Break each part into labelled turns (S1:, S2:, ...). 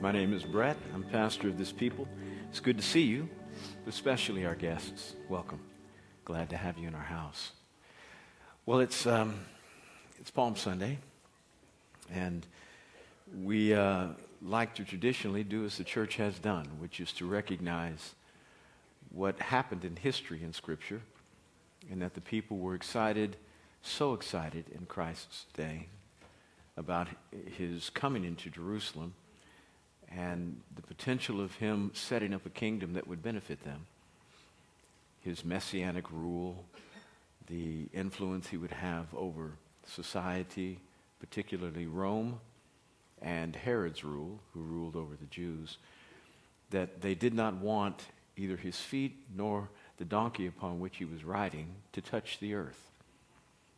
S1: My name is Brett. I'm pastor of this people. It's good to see you, especially our guests. Welcome. Glad to have you in our house. Well, it's, um, it's Palm Sunday, and we uh, like to traditionally do as the church has done, which is to recognize what happened in history in Scripture, and that the people were excited, so excited in Christ's day about his coming into Jerusalem and the potential of him setting up a kingdom that would benefit them. His messianic rule, the influence he would have over society, particularly Rome, and Herod's rule, who ruled over the Jews, that they did not want either his feet nor the donkey upon which he was riding to touch the earth.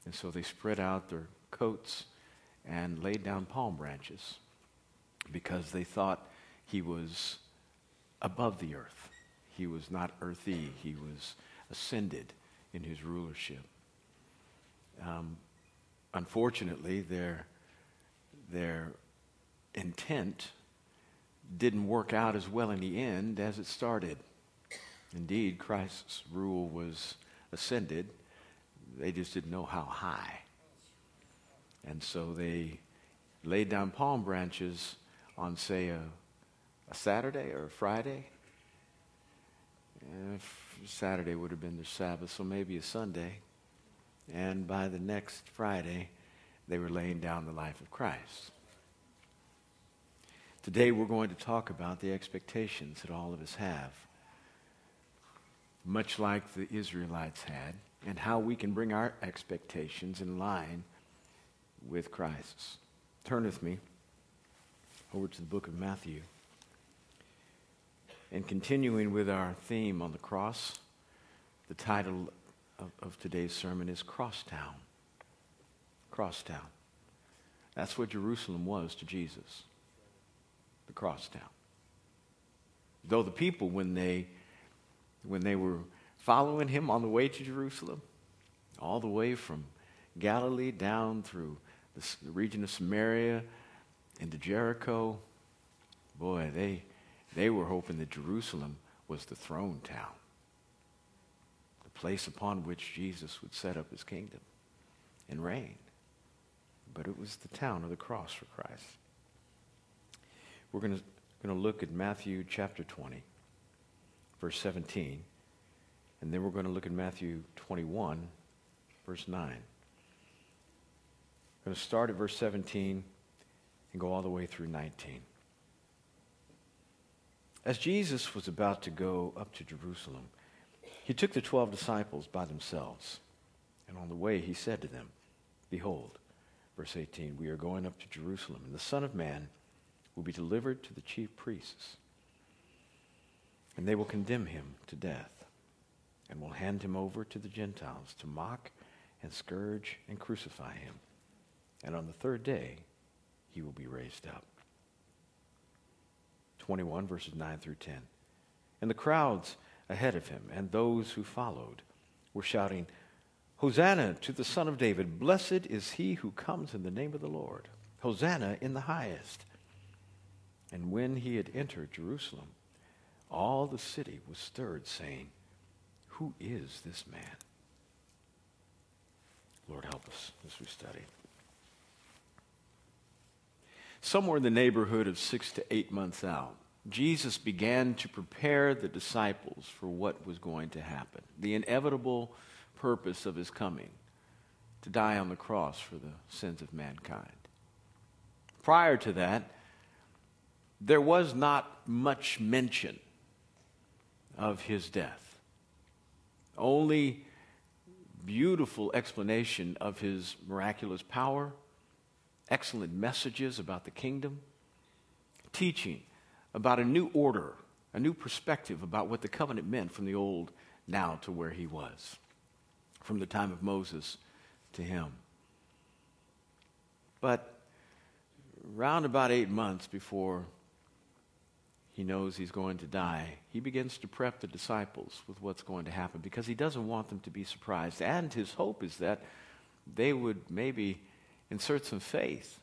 S1: And so they spread out their coats and laid down palm branches because they thought he was above the earth. He was not earthy, he was ascended in his rulership. Um, unfortunately, their, their intent didn't work out as well in the end as it started. Indeed, Christ's rule was ascended. They just didn't know how high. And so they laid down palm branches on, say, a, a Saturday or a Friday. Eh, Saturday would have been their Sabbath, so maybe a Sunday. And by the next Friday, they were laying down the life of Christ. Today, we're going to talk about the expectations that all of us have, much like the Israelites had, and how we can bring our expectations in line with Christ's. Turn with me over to the book of Matthew. And continuing with our theme on the cross, the title of, of today's sermon is Crosstown. Crosstown. That's what Jerusalem was to Jesus. The crosstown. Though the people, when they when they were following him on the way to Jerusalem, all the way from Galilee down through the region of Samaria into Jericho, boy, they, they were hoping that Jerusalem was the throne town, the place upon which Jesus would set up his kingdom and reign. But it was the town of the cross for Christ. We're going to look at Matthew chapter 20, verse 17, and then we're going to look at Matthew 21, verse 9. I'm going to start at verse 17 and go all the way through 19. As Jesus was about to go up to Jerusalem, he took the twelve disciples by themselves. And on the way, he said to them, Behold, verse 18, we are going up to Jerusalem, and the Son of Man will be delivered to the chief priests. And they will condemn him to death, and will hand him over to the Gentiles to mock and scourge and crucify him. And on the third day, he will be raised up. 21, verses 9 through 10. And the crowds ahead of him and those who followed were shouting, Hosanna to the Son of David. Blessed is he who comes in the name of the Lord. Hosanna in the highest. And when he had entered Jerusalem, all the city was stirred, saying, Who is this man? Lord, help us as we study somewhere in the neighborhood of six to eight months out, Jesus began to prepare the disciples for what was going to happen, the inevitable purpose of his coming to die on the cross for the sins of mankind. Prior to that, there was not much mention of his death. Only beautiful explanation of his miraculous power excellent messages about the kingdom, teaching about a new order, a new perspective about what the covenant meant from the old now to where he was, from the time of Moses to him. But round about eight months before he knows he's going to die, he begins to prep the disciples with what's going to happen because he doesn't want them to be surprised. And his hope is that they would maybe insert some faith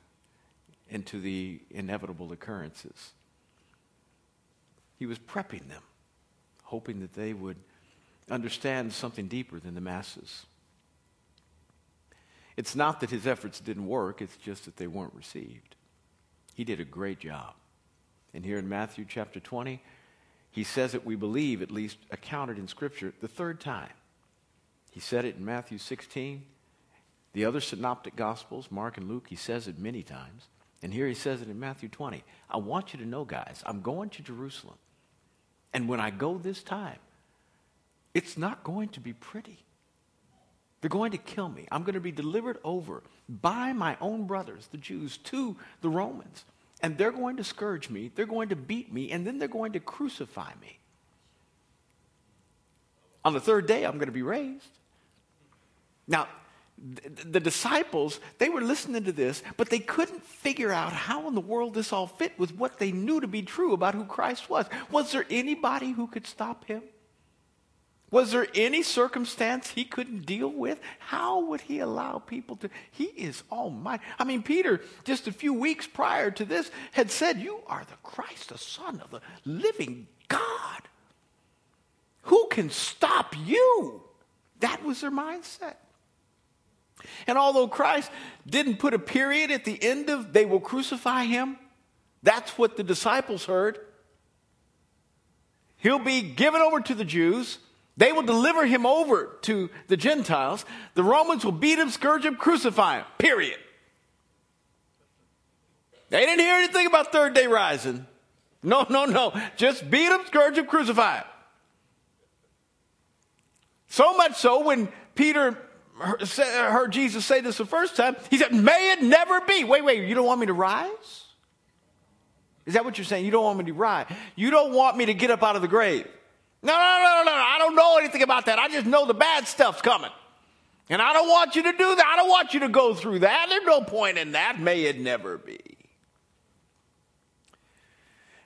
S1: into the inevitable occurrences. He was prepping them, hoping that they would understand something deeper than the masses. It's not that his efforts didn't work, it's just that they weren't received. He did a great job. And here in Matthew chapter 20, he says it, we believe, at least accounted in Scripture, the third time. He said it in Matthew 16. The other synoptic Gospels, Mark and Luke, he says it many times. And here he says it in Matthew 20. I want you to know, guys, I'm going to Jerusalem. And when I go this time, it's not going to be pretty. They're going to kill me. I'm going to be delivered over by my own brothers, the Jews, to the Romans. And they're going to scourge me, they're going to beat me, and then they're going to crucify me. On the third day, I'm going to be raised. Now, the disciples, they were listening to this, but they couldn't figure out how in the world this all fit with what they knew to be true about who Christ was. Was there anybody who could stop him? Was there any circumstance he couldn't deal with? How would he allow people to? He is almighty. I mean, Peter, just a few weeks prior to this, had said, You are the Christ, the Son of the living God. Who can stop you? That was their mindset. And although Christ didn't put a period at the end of they will crucify him, that's what the disciples heard. He'll be given over to the Jews. They will deliver him over to the Gentiles. The Romans will beat him, scourge him, crucify him. Period. They didn't hear anything about third day rising. No, no, no. Just beat him, scourge him, crucify him. So much so when Peter heard Jesus say this the first time, he said, May it never be. Wait, wait, you don't want me to rise? Is that what you're saying? You don't want me to rise? You don't want me to get up out of the grave? No, no, no, no, no. I don't know anything about that. I just know the bad stuff's coming. And I don't want you to do that. I don't want you to go through that. There's no point in that. May it never be.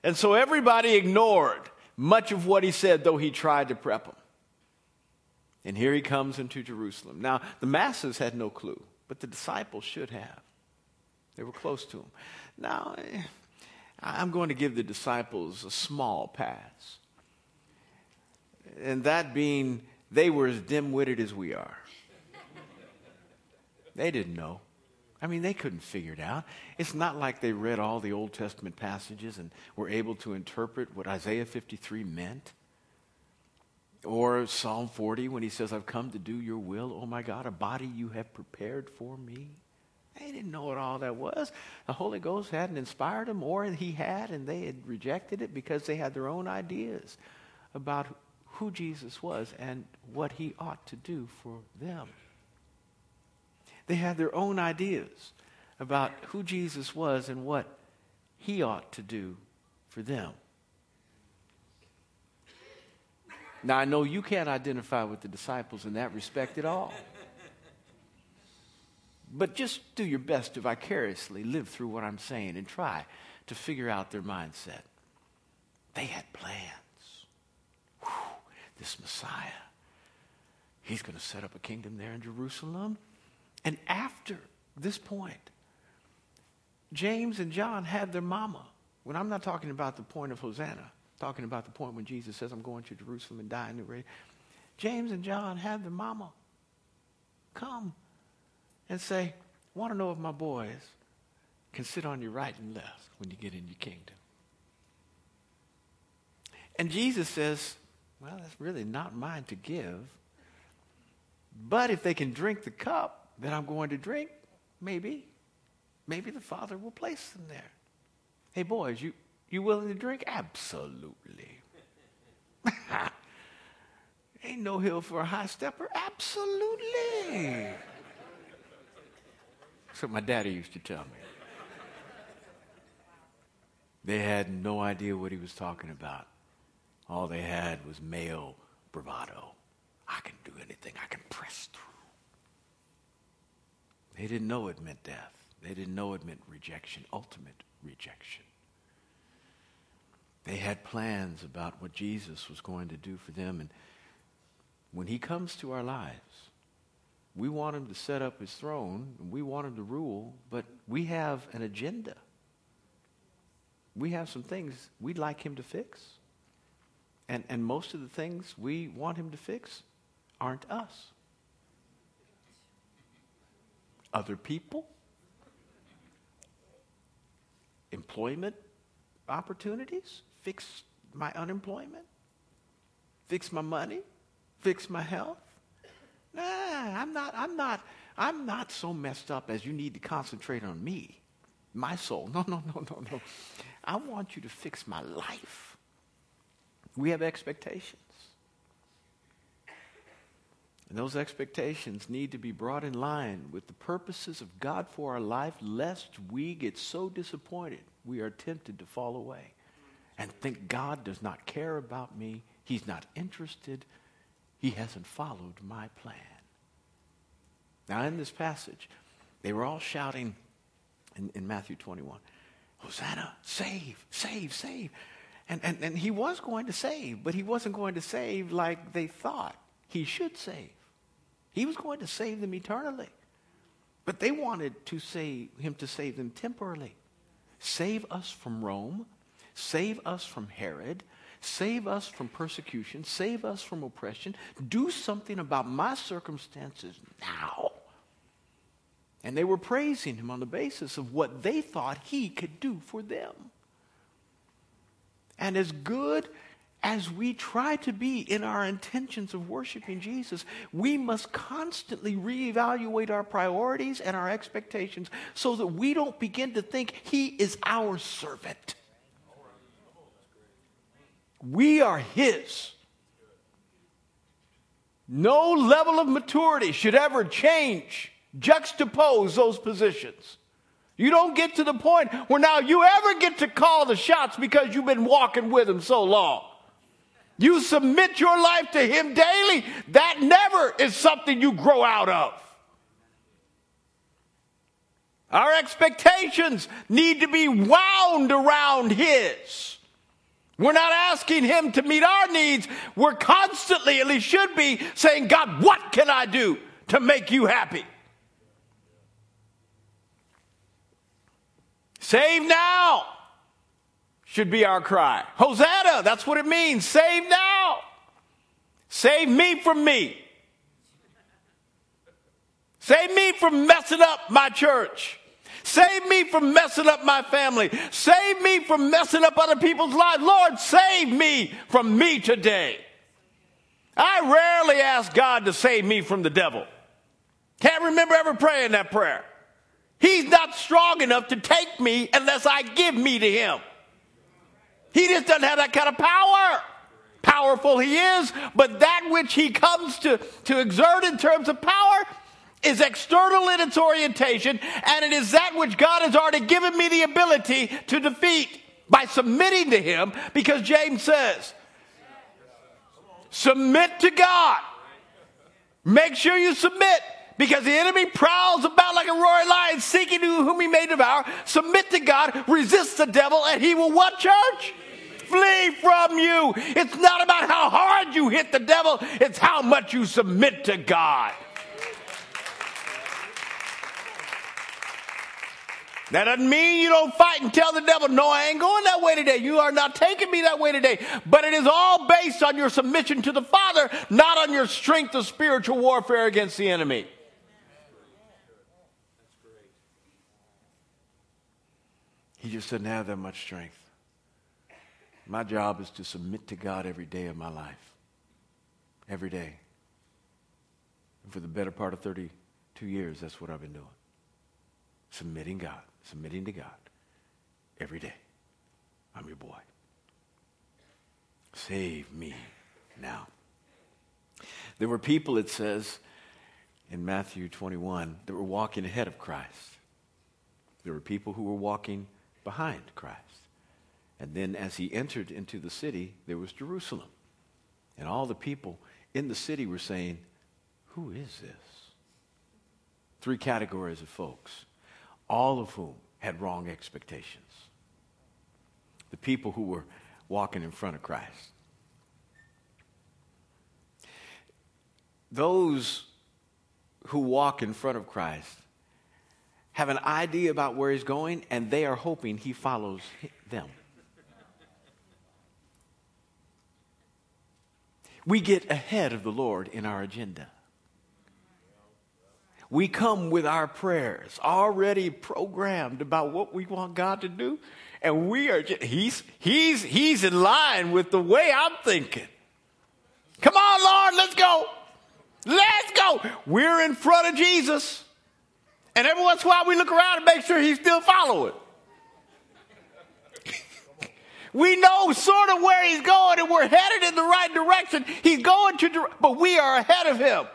S1: And so everybody ignored much of what he said, though he tried to prep them. And here he comes into Jerusalem. Now, the masses had no clue, but the disciples should have. They were close to him. Now, eh, I'm going to give the disciples a small pass and that being they were as dim witted as we are. They didn't know. I mean, they couldn't figure it out. It's not like they read all the Old Testament passages and were able to interpret what Isaiah 53 meant. Or Psalm 40 when he says, I've come to do your will. Oh my God, a body you have prepared for me. They didn't know what all that was. The Holy Ghost hadn't inspired them, or he had, and they had rejected it because they had their own ideas about who Jesus was and what he ought to do for them. They had their own ideas about who Jesus was and what he ought to do for them. Now, I know you can't identify with the disciples in that respect at all. But just do your best to vicariously live through what I'm saying and try to figure out their mindset. They had plans this Messiah. He's going to set up a kingdom there in Jerusalem. And after this point, James and John had their mama. When I'm not talking about the point of Hosanna, talking about the point when Jesus says, I'm going to Jerusalem and die in the grave. James and John had their mama come and say, want to know if my boys can sit on your right and left when you get in your kingdom. And Jesus says, well, that's really not mine to give. But if they can drink the cup that I'm going to drink, maybe, maybe the Father will place them there. Hey, boys, you, you willing to drink? Absolutely. Ain't no hill for a high stepper? Absolutely. That's what my daddy used to tell me. They had no idea what he was talking about. All they had was male bravado. I can do anything, I can press through. They didn't know it meant death. They didn't know it meant rejection, ultimate rejection. They had plans about what Jesus was going to do for them. And when he comes to our lives, we want him to set up his throne, and we want him to rule, but we have an agenda. We have some things we'd like him to fix. And, and most of the things we want him to fix aren't us. Other people, employment opportunities, fix my unemployment, fix my money, fix my health. Nah, I'm not, I'm not, I'm not so messed up as you need to concentrate on me, my soul. No, no, no, no, no. I want you to fix my life. We have expectations. And those expectations need to be brought in line with the purposes of God for our life, lest we get so disappointed we are tempted to fall away and think God does not care about me, He's not interested, He hasn't followed my plan. Now, in this passage, they were all shouting in, in Matthew 21 Hosanna, save, save, save. And, and, and he was going to save, but he wasn't going to save like they thought he should save. He was going to save them eternally. But they wanted to save him to save them temporarily. Save us from Rome, save us from Herod, save us from persecution, save us from oppression. Do something about my circumstances now. And they were praising him on the basis of what they thought he could do for them. And as good as we try to be in our intentions of worshiping Jesus, we must constantly reevaluate our priorities and our expectations so that we don't begin to think He is our servant. We are His. No level of maturity should ever change, juxtapose those positions. You don't get to the point where now you ever get to call the shots because you've been walking with Him so long. You submit your life to Him daily. That never is something you grow out of. Our expectations need to be wound around His. We're not asking Him to meet our needs. We're constantly, at least should be, saying, God, what can I do to make you happy? Save now should be our cry. Hosanna, that's what it means. Save now. Save me from me. Save me from messing up my church. Save me from messing up my family. Save me from messing up other people's lives. Lord, save me from me today. I rarely ask God to save me from the devil. Can't remember ever praying that prayer. He's not strong enough to take me unless I give me to him. He just doesn't have that kind of power. Powerful he is, but that which he comes to, to exert in terms of power is external in its orientation, and it is that which God has already given me the ability to defeat by submitting to him, because James says, submit to God. Make sure you submit because the enemy prowls about like a roaring lion seeking whom he may devour. Submit to God, resist the devil, and he will what, church? flee from you. It's not about how hard you hit the devil, it's how much you submit to God. That doesn't mean you don't fight and tell the devil, no, I ain't going that way today. You are not taking me that way today. But it is all based on your submission to the Father, not on your strength of spiritual warfare against the enemy. He just doesn't have that much strength. My job is to submit to God every day of my life. Every day. And for the better part of 32 years, that's what I've been doing. Submitting God, submitting to God every day. I'm your boy. Save me now. There were people, it says in Matthew 21, that were walking ahead of Christ. There were people who were walking behind Christ. And then as he entered into the city, there was Jerusalem. And all the people in the city were saying, Who is this? Three categories of folks, all of whom had wrong expectations. The people who were walking in front of Christ. Those who walk in front of Christ have an idea about where he's going, and they are hoping he follows them. We get ahead of the Lord in our agenda. We come with our prayers already programmed about what we want God to do, and we are just, he's he's he's in line with the way I'm thinking. Come on, Lord, let's go. Let's go. We're in front of Jesus. And every once in a while we look around and make sure he's still following. we know sort of where he's going and we're headed in the right direction. He's going to, but we are ahead of him.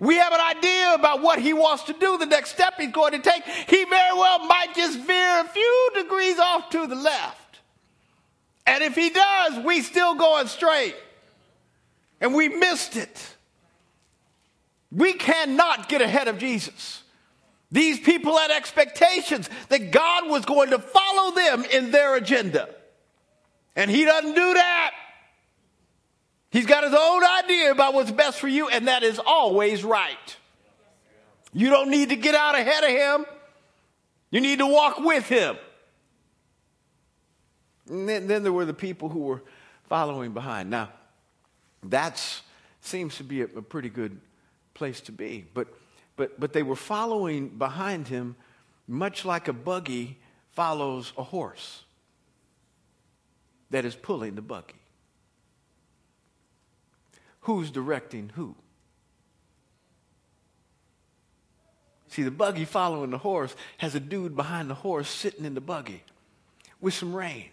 S1: We have an idea about what he wants to do, the next step he's going to take. He very well might just veer a few degrees off to the left. And if he does, we still going straight. And we missed it. We cannot get ahead of Jesus. These people had expectations that God was going to follow them in their agenda. And He doesn't do that. He's got His own idea about what's best for you, and that is always right. You don't need to get out ahead of Him, you need to walk with Him. And then, then there were the people who were following behind. Now, that seems to be a, a pretty good place to be. But, but, but they were following behind him much like a buggy follows a horse that is pulling the buggy. Who's directing who? See, the buggy following the horse has a dude behind the horse sitting in the buggy with some reins.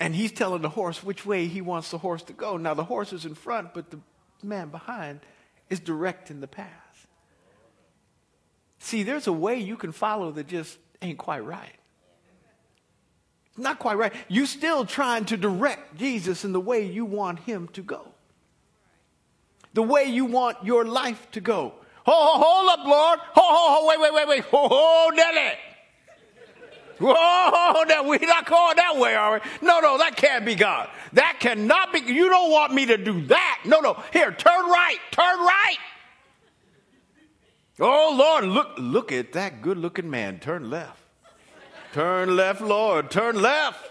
S1: And he's telling the horse which way he wants the horse to go. Now, the horse is in front, but the man behind is directing the path. See, there's a way you can follow that just ain't quite right. Not quite right. You're still trying to direct Jesus in the way you want him to go. The way you want your life to go. Hold, hold up, Lord. Hold, hold, hold, wait, wait, wait, wait. Hold, hold, Nelly. Whoa, that we're not going that way, are we? No, no, that can't be God. That cannot be. You don't want me to do that. No, no. Here, turn right. Turn right. Oh Lord, look, look at that good looking man. Turn left. Turn left, Lord. Turn left.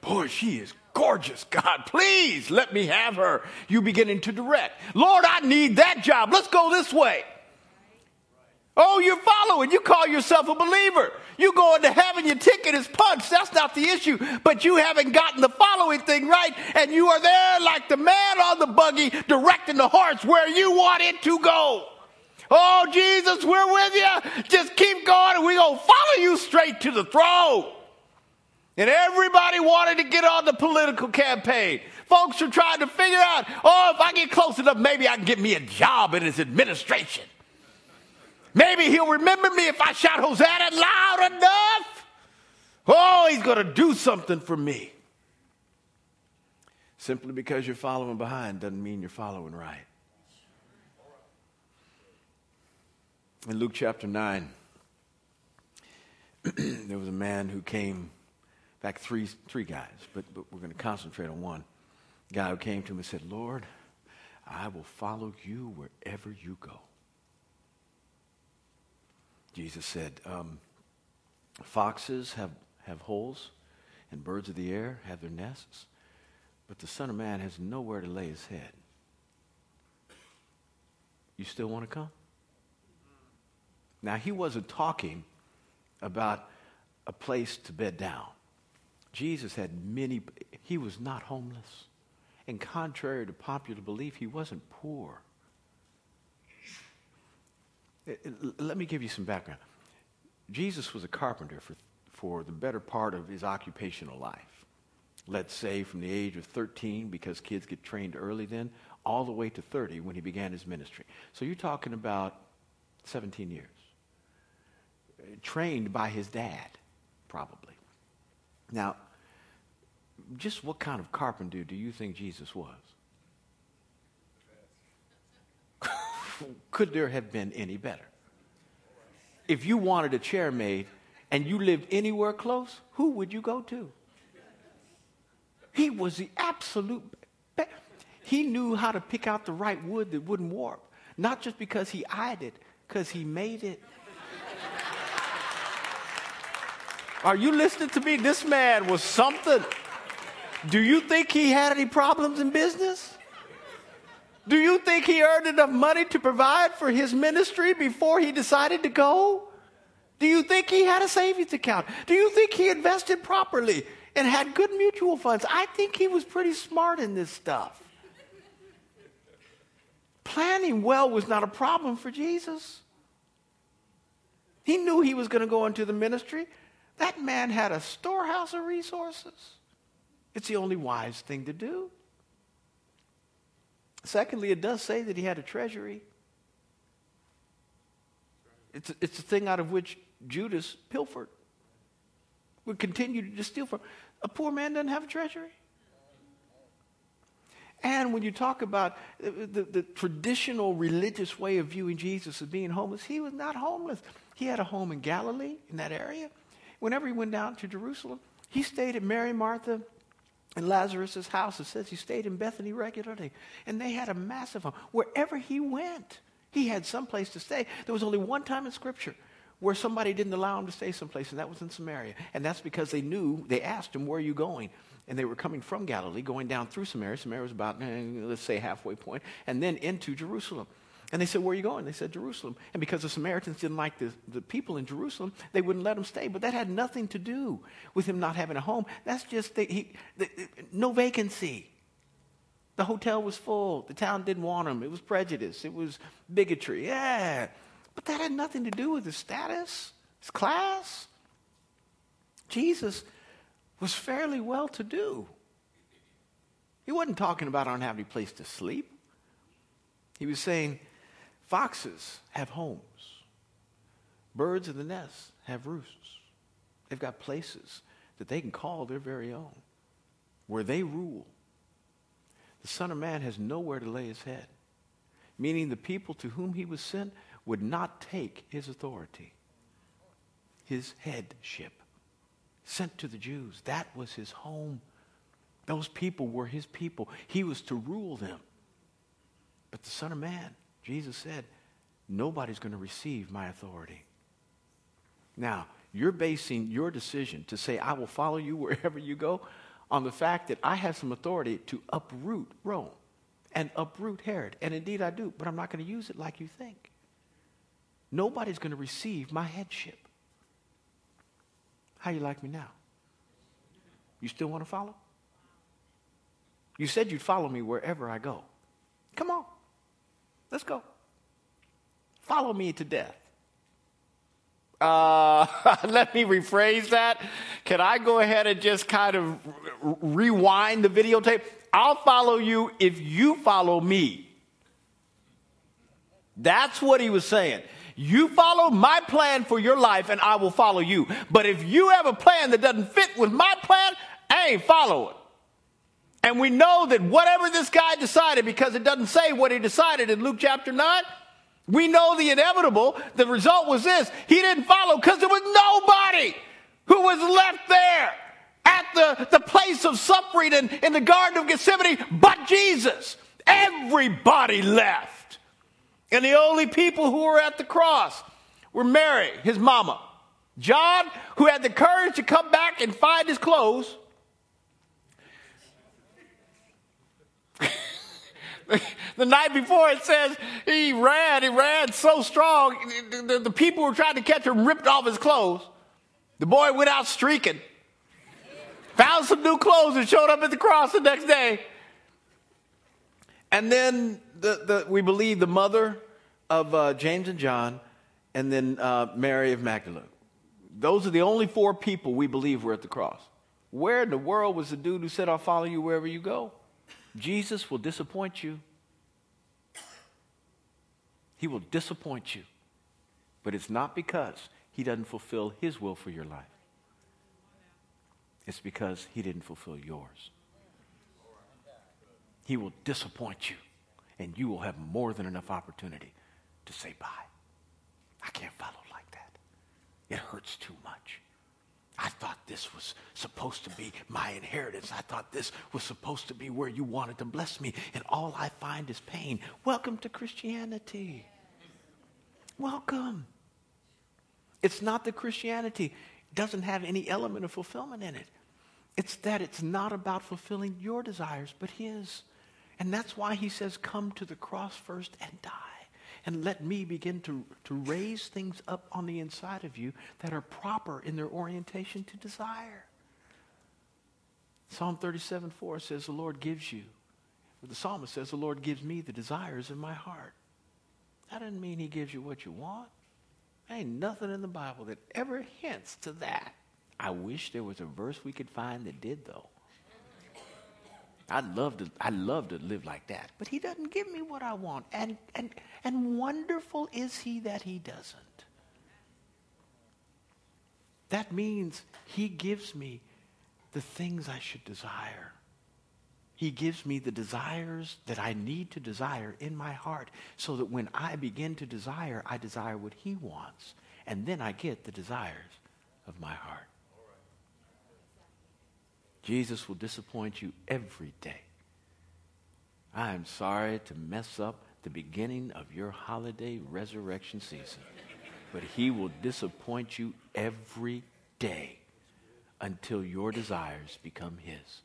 S1: Boy, she is gorgeous. God, please let me have her. You beginning to direct. Lord, I need that job. Let's go this way. Oh, you're following. You call yourself a believer. You go into heaven, your ticket is punched. That's not the issue. But you haven't gotten the following thing right, and you are there like the man on the buggy directing the horse where you want it to go. Oh, Jesus, we're with you. Just keep going, and we're going to follow you straight to the throne. And everybody wanted to get on the political campaign. Folks were trying to figure out, oh, if I get close enough, maybe I can get me a job in his administration. Maybe he'll remember me if I shout Hosanna loud enough. Oh, he's going to do something for me. Simply because you're following behind doesn't mean you're following right. In Luke chapter 9, there was a man who came, fact, three, three guys, but, but we're going to concentrate on one. guy who came to him and said, Lord, I will follow you wherever you go. Jesus said, um, Foxes have, have holes, and birds of the air have their nests, but the Son of Man has nowhere to lay his head. You still want to come? Now, he wasn't talking about a place to bed down. Jesus had many, he was not homeless. And contrary to popular belief, he wasn't poor. Eh, eh, let me give you some background. Jesus was a carpenter for, for the better part of his occupational life. Let's say from the age of 13, because kids get trained early then, all the way to 30 when he began his ministry. So you're talking about 17 years. Trained by his dad, probably. Now, just what kind of carpenter do you think Jesus was? Could there have been any better? If you wanted a chair made and you lived anywhere close, who would you go to? He was the absolute best. He knew how to pick out the right wood that wouldn't warp. Not just because he eyed it, because he made it. Are you listening to me? This man was something. Do you think he had any problems in business? Do you think he earned enough money to provide for his ministry before he decided to go? Do you think he had a savings account? Do you think he invested properly and had good mutual funds? I think he was pretty smart in this stuff. Planning well was not a problem for Jesus. He knew he was going to go into the ministry. That man had a storehouse of resources. It's the only wise thing to do. Secondly, it does say that he had a treasury. It's, it's a thing out of which Judas pilfered, would continue to steal from. A poor man doesn't have a treasury. And when you talk about the, the, the, traditional religious way of viewing Jesus as being homeless, he was not homeless. He had a home in Galilee, in that area. Whenever he went down to Jerusalem, he stayed at Mary, Martha, and Lazarus' house. It says he stayed in Bethany regularly. And they had a massive home. Wherever he went, he had some place to stay. There was only one time in Scripture where somebody didn't allow him to stay someplace, and that was in Samaria. And that's because they knew, they asked him, Where are you going? And they were coming from Galilee, going down through Samaria. Samaria was about, eh, let's say, halfway point, and then into Jerusalem. And they said, Where are you going? They said, Jerusalem. And because the Samaritans didn't like the, the people in Jerusalem, they wouldn't let him stay. But that had nothing to do with him not having a home. That's just the, he, the, no vacancy. The hotel was full. The town didn't want him. It was prejudice. It was bigotry. Yeah. But that had nothing to do with his status, his class. Jesus was fairly well to do. He wasn't talking about I don't have any place to sleep. He was saying, foxes have homes, birds in the nest have roosts. They've got places that they can call their very own, where they rule. The Son of Man has nowhere to lay his head, meaning the people to whom he was sent would not take his authority, his headship, sent to the Jews. That was his home. Those people were his people. He was to rule them. But the Son of Man, Jesus said, nobody's going to receive my authority. Now, you're basing your decision to say, I will follow you wherever you go, on the fact that I have some authority to uproot Rome and uproot Herod. And indeed I do, but I'm not going to use it like you think nobody's going to receive my headship. How you like me now? You still want to follow? You said you'd follow me wherever I go. Let's go. Follow me to death. Uh, let me rephrase that. Can I go ahead and just kind of rewind the videotape? I'll follow you if you follow me. That's what he was saying. You follow my plan for your life and I will follow you. But if you have a plan that doesn't fit with my plan, I ain't following. And we know that whatever this guy decided, because it doesn't say what he decided in Luke chapter 9, we know the inevitable. The result was this. He didn't follow because there was nobody who was left there at the, the place of suffering in, in the Garden of Gethsemane but Jesus. Everybody left. And the only people who were at the cross were Mary, his mama, John, who had the courage to come back and find his clothes. the night before it says he ran, he ran so strong, the, the, the, people who tried to catch him, ripped off his clothes. The boy went out streaking, found some new clothes, and showed up at the cross the next day. And then the, the, we believe the mother of uh, James and John, and then uh, Mary of Magdalene. Those are the only four people we believe were at the cross. Where in the world was the dude who said, I'll follow you wherever you go? Jesus will disappoint you. He will disappoint you. But it's not because he doesn't fulfill his will for your life, it's because he didn't fulfill yours. He will disappoint you and you will have more than enough opportunity to say bye. I can't follow like that. It hurts too much. I thought this was supposed to be my inheritance. I thought this was supposed to be where you wanted to bless me, and all I find is pain. Welcome to Christianity. Welcome. It's not that Christianity doesn't have any element of fulfillment in it. It's that it's not about fulfilling your desires, but His. And that's why He says, Come to the cross first and die. And let me begin to, to raise things up on the inside of you that are proper in their orientation to desire. Psalm 37 4 says, The Lord gives you. The psalmist says, The Lord gives me the desires in my heart. That doesn't mean He gives you what you want. There ain't nothing in the Bible that ever hints to that. I wish there was a verse we could find that did, though. I'd love to, I'd love to live like that. But he doesn't give me what I want. And, and, and wonderful is he that he doesn't. That means he gives me the things I should desire. He gives me the desires that I need to desire in my heart so that when I begin to desire, I desire what he wants. And then I get the desires of my heart. Jesus will disappoint you every day. I am sorry to mess up the beginning of your holiday resurrection season, but he will disappoint you every day until your desires become his.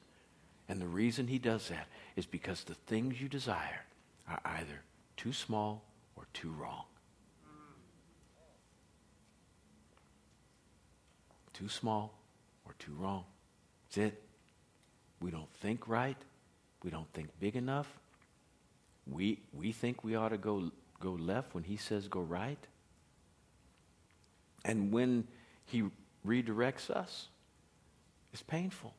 S1: And the reason he does that is because the things you desire are either too small or too wrong. Too small or too wrong. That's it. We don't think right. We don't think big enough. We, we think we ought to go, go left when he says go right. And when he redirects us, it's painful.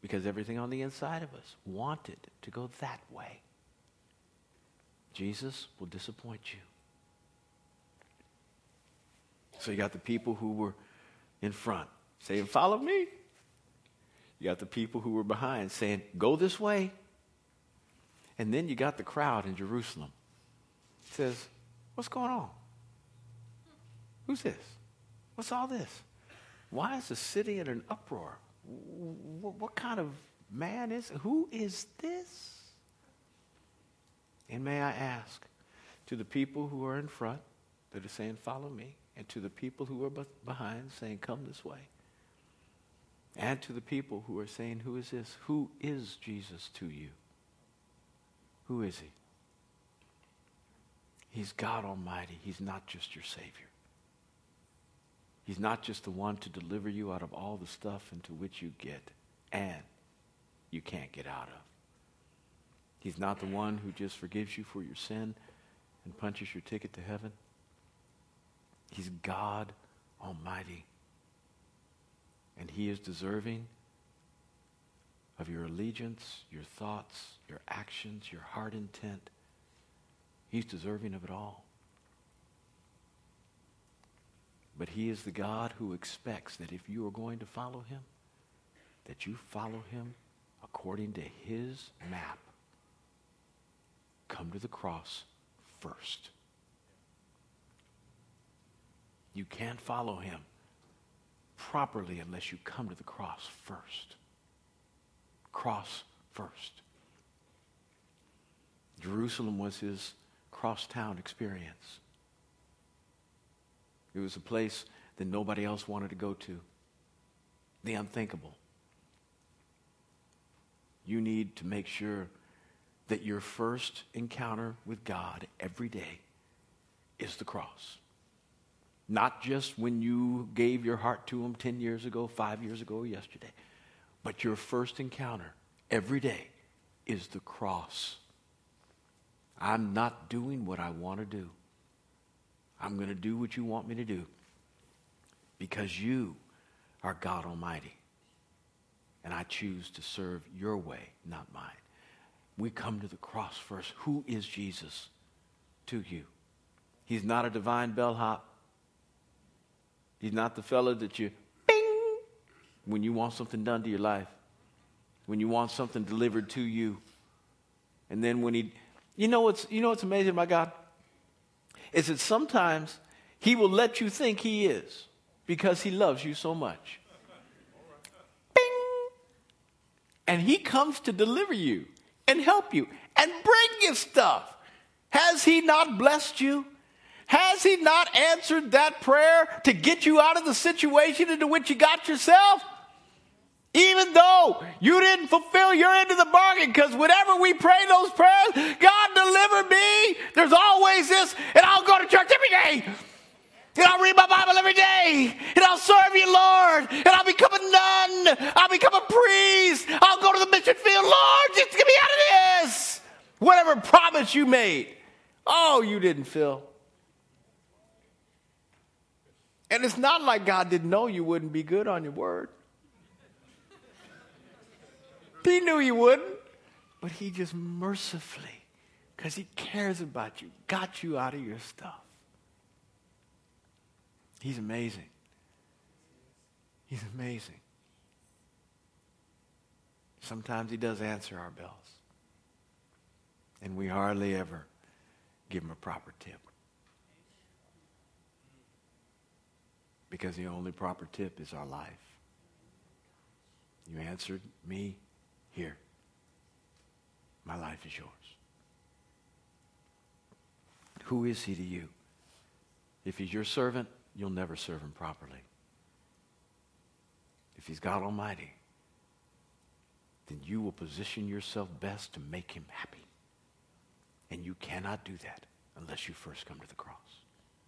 S1: Because everything on the inside of us wanted to go that way. Jesus will disappoint you. So you got the people who were in front saying, Follow me. You got the people who were behind saying, Go this way. And then you got the crowd in Jerusalem. It says, What's going on? Who's this? What's all this? Why is the city in an uproar? What kind of man is who is this? And may I ask to the people who are in front that are saying, Follow me, and to the people who are behind saying, Come this way. And to the people who are saying, Who is this? Who is Jesus to you? Who is he? He's God Almighty. He's not just your Savior. He's not just the one to deliver you out of all the stuff into which you get and you can't get out of. He's not the one who just forgives you for your sin and punches your ticket to heaven. He's God Almighty. And He is deserving of your allegiance, your thoughts, your actions, your heart intent. He's deserving of it all. But He is the God who expects that if you are going to follow Him, that you follow Him according to His map. Come to the cross first. You can't follow Him properly unless you come to the cross first. Cross first. Jerusalem was his crosstown experience. It was a place that nobody else wanted to go to. The unthinkable. You need to make sure that your first encounter with God every day is the cross. Not just when you gave your heart to Him 10 years ago, five years ago, or yesterday, but your first encounter every day is the cross. I'm not doing what I want to do. I'm going to do what you want me to do because you are God Almighty. And I choose to serve your way, not mine. We come to the cross first. Who is Jesus to you? He's not a divine bellhop. He's not the fella that you bing when you want something done to your life, when you want something delivered to you. And then when he, you know what's, you know what's amazing my God? Is that sometimes he will let you think he is because he loves you so much. Bing! And he comes to deliver you and help you and bring you stuff. Has he not blessed you? Has he not answered that prayer to get you out of the situation into which you got yourself? Even though you didn't fulfill your end of the bargain, because whenever we pray those prayers, God deliver me, there's always this, and I'll go to church every day. And I'll read my Bible every day. And I'll serve you, Lord. And I'll become a nun. I'll become a priest. I'll go to the mission field. Lord, just get me out of this. Whatever promise you made. Oh, you didn't fill. And it's not like God didn't know you wouldn't be good on your word. He knew you wouldn't, but he just mercifully, because he cares about you, got you out of your stuff. He's amazing. He's amazing. Sometimes he does answer our bells. And we hardly ever give him a proper tip. Because the only proper tip is our life. You answered me here. My life is yours. Who is he to you? If he's your servant, you'll never serve him properly. If he's God Almighty, then you will position yourself best to make him happy. And you cannot do that unless you first come to the cross.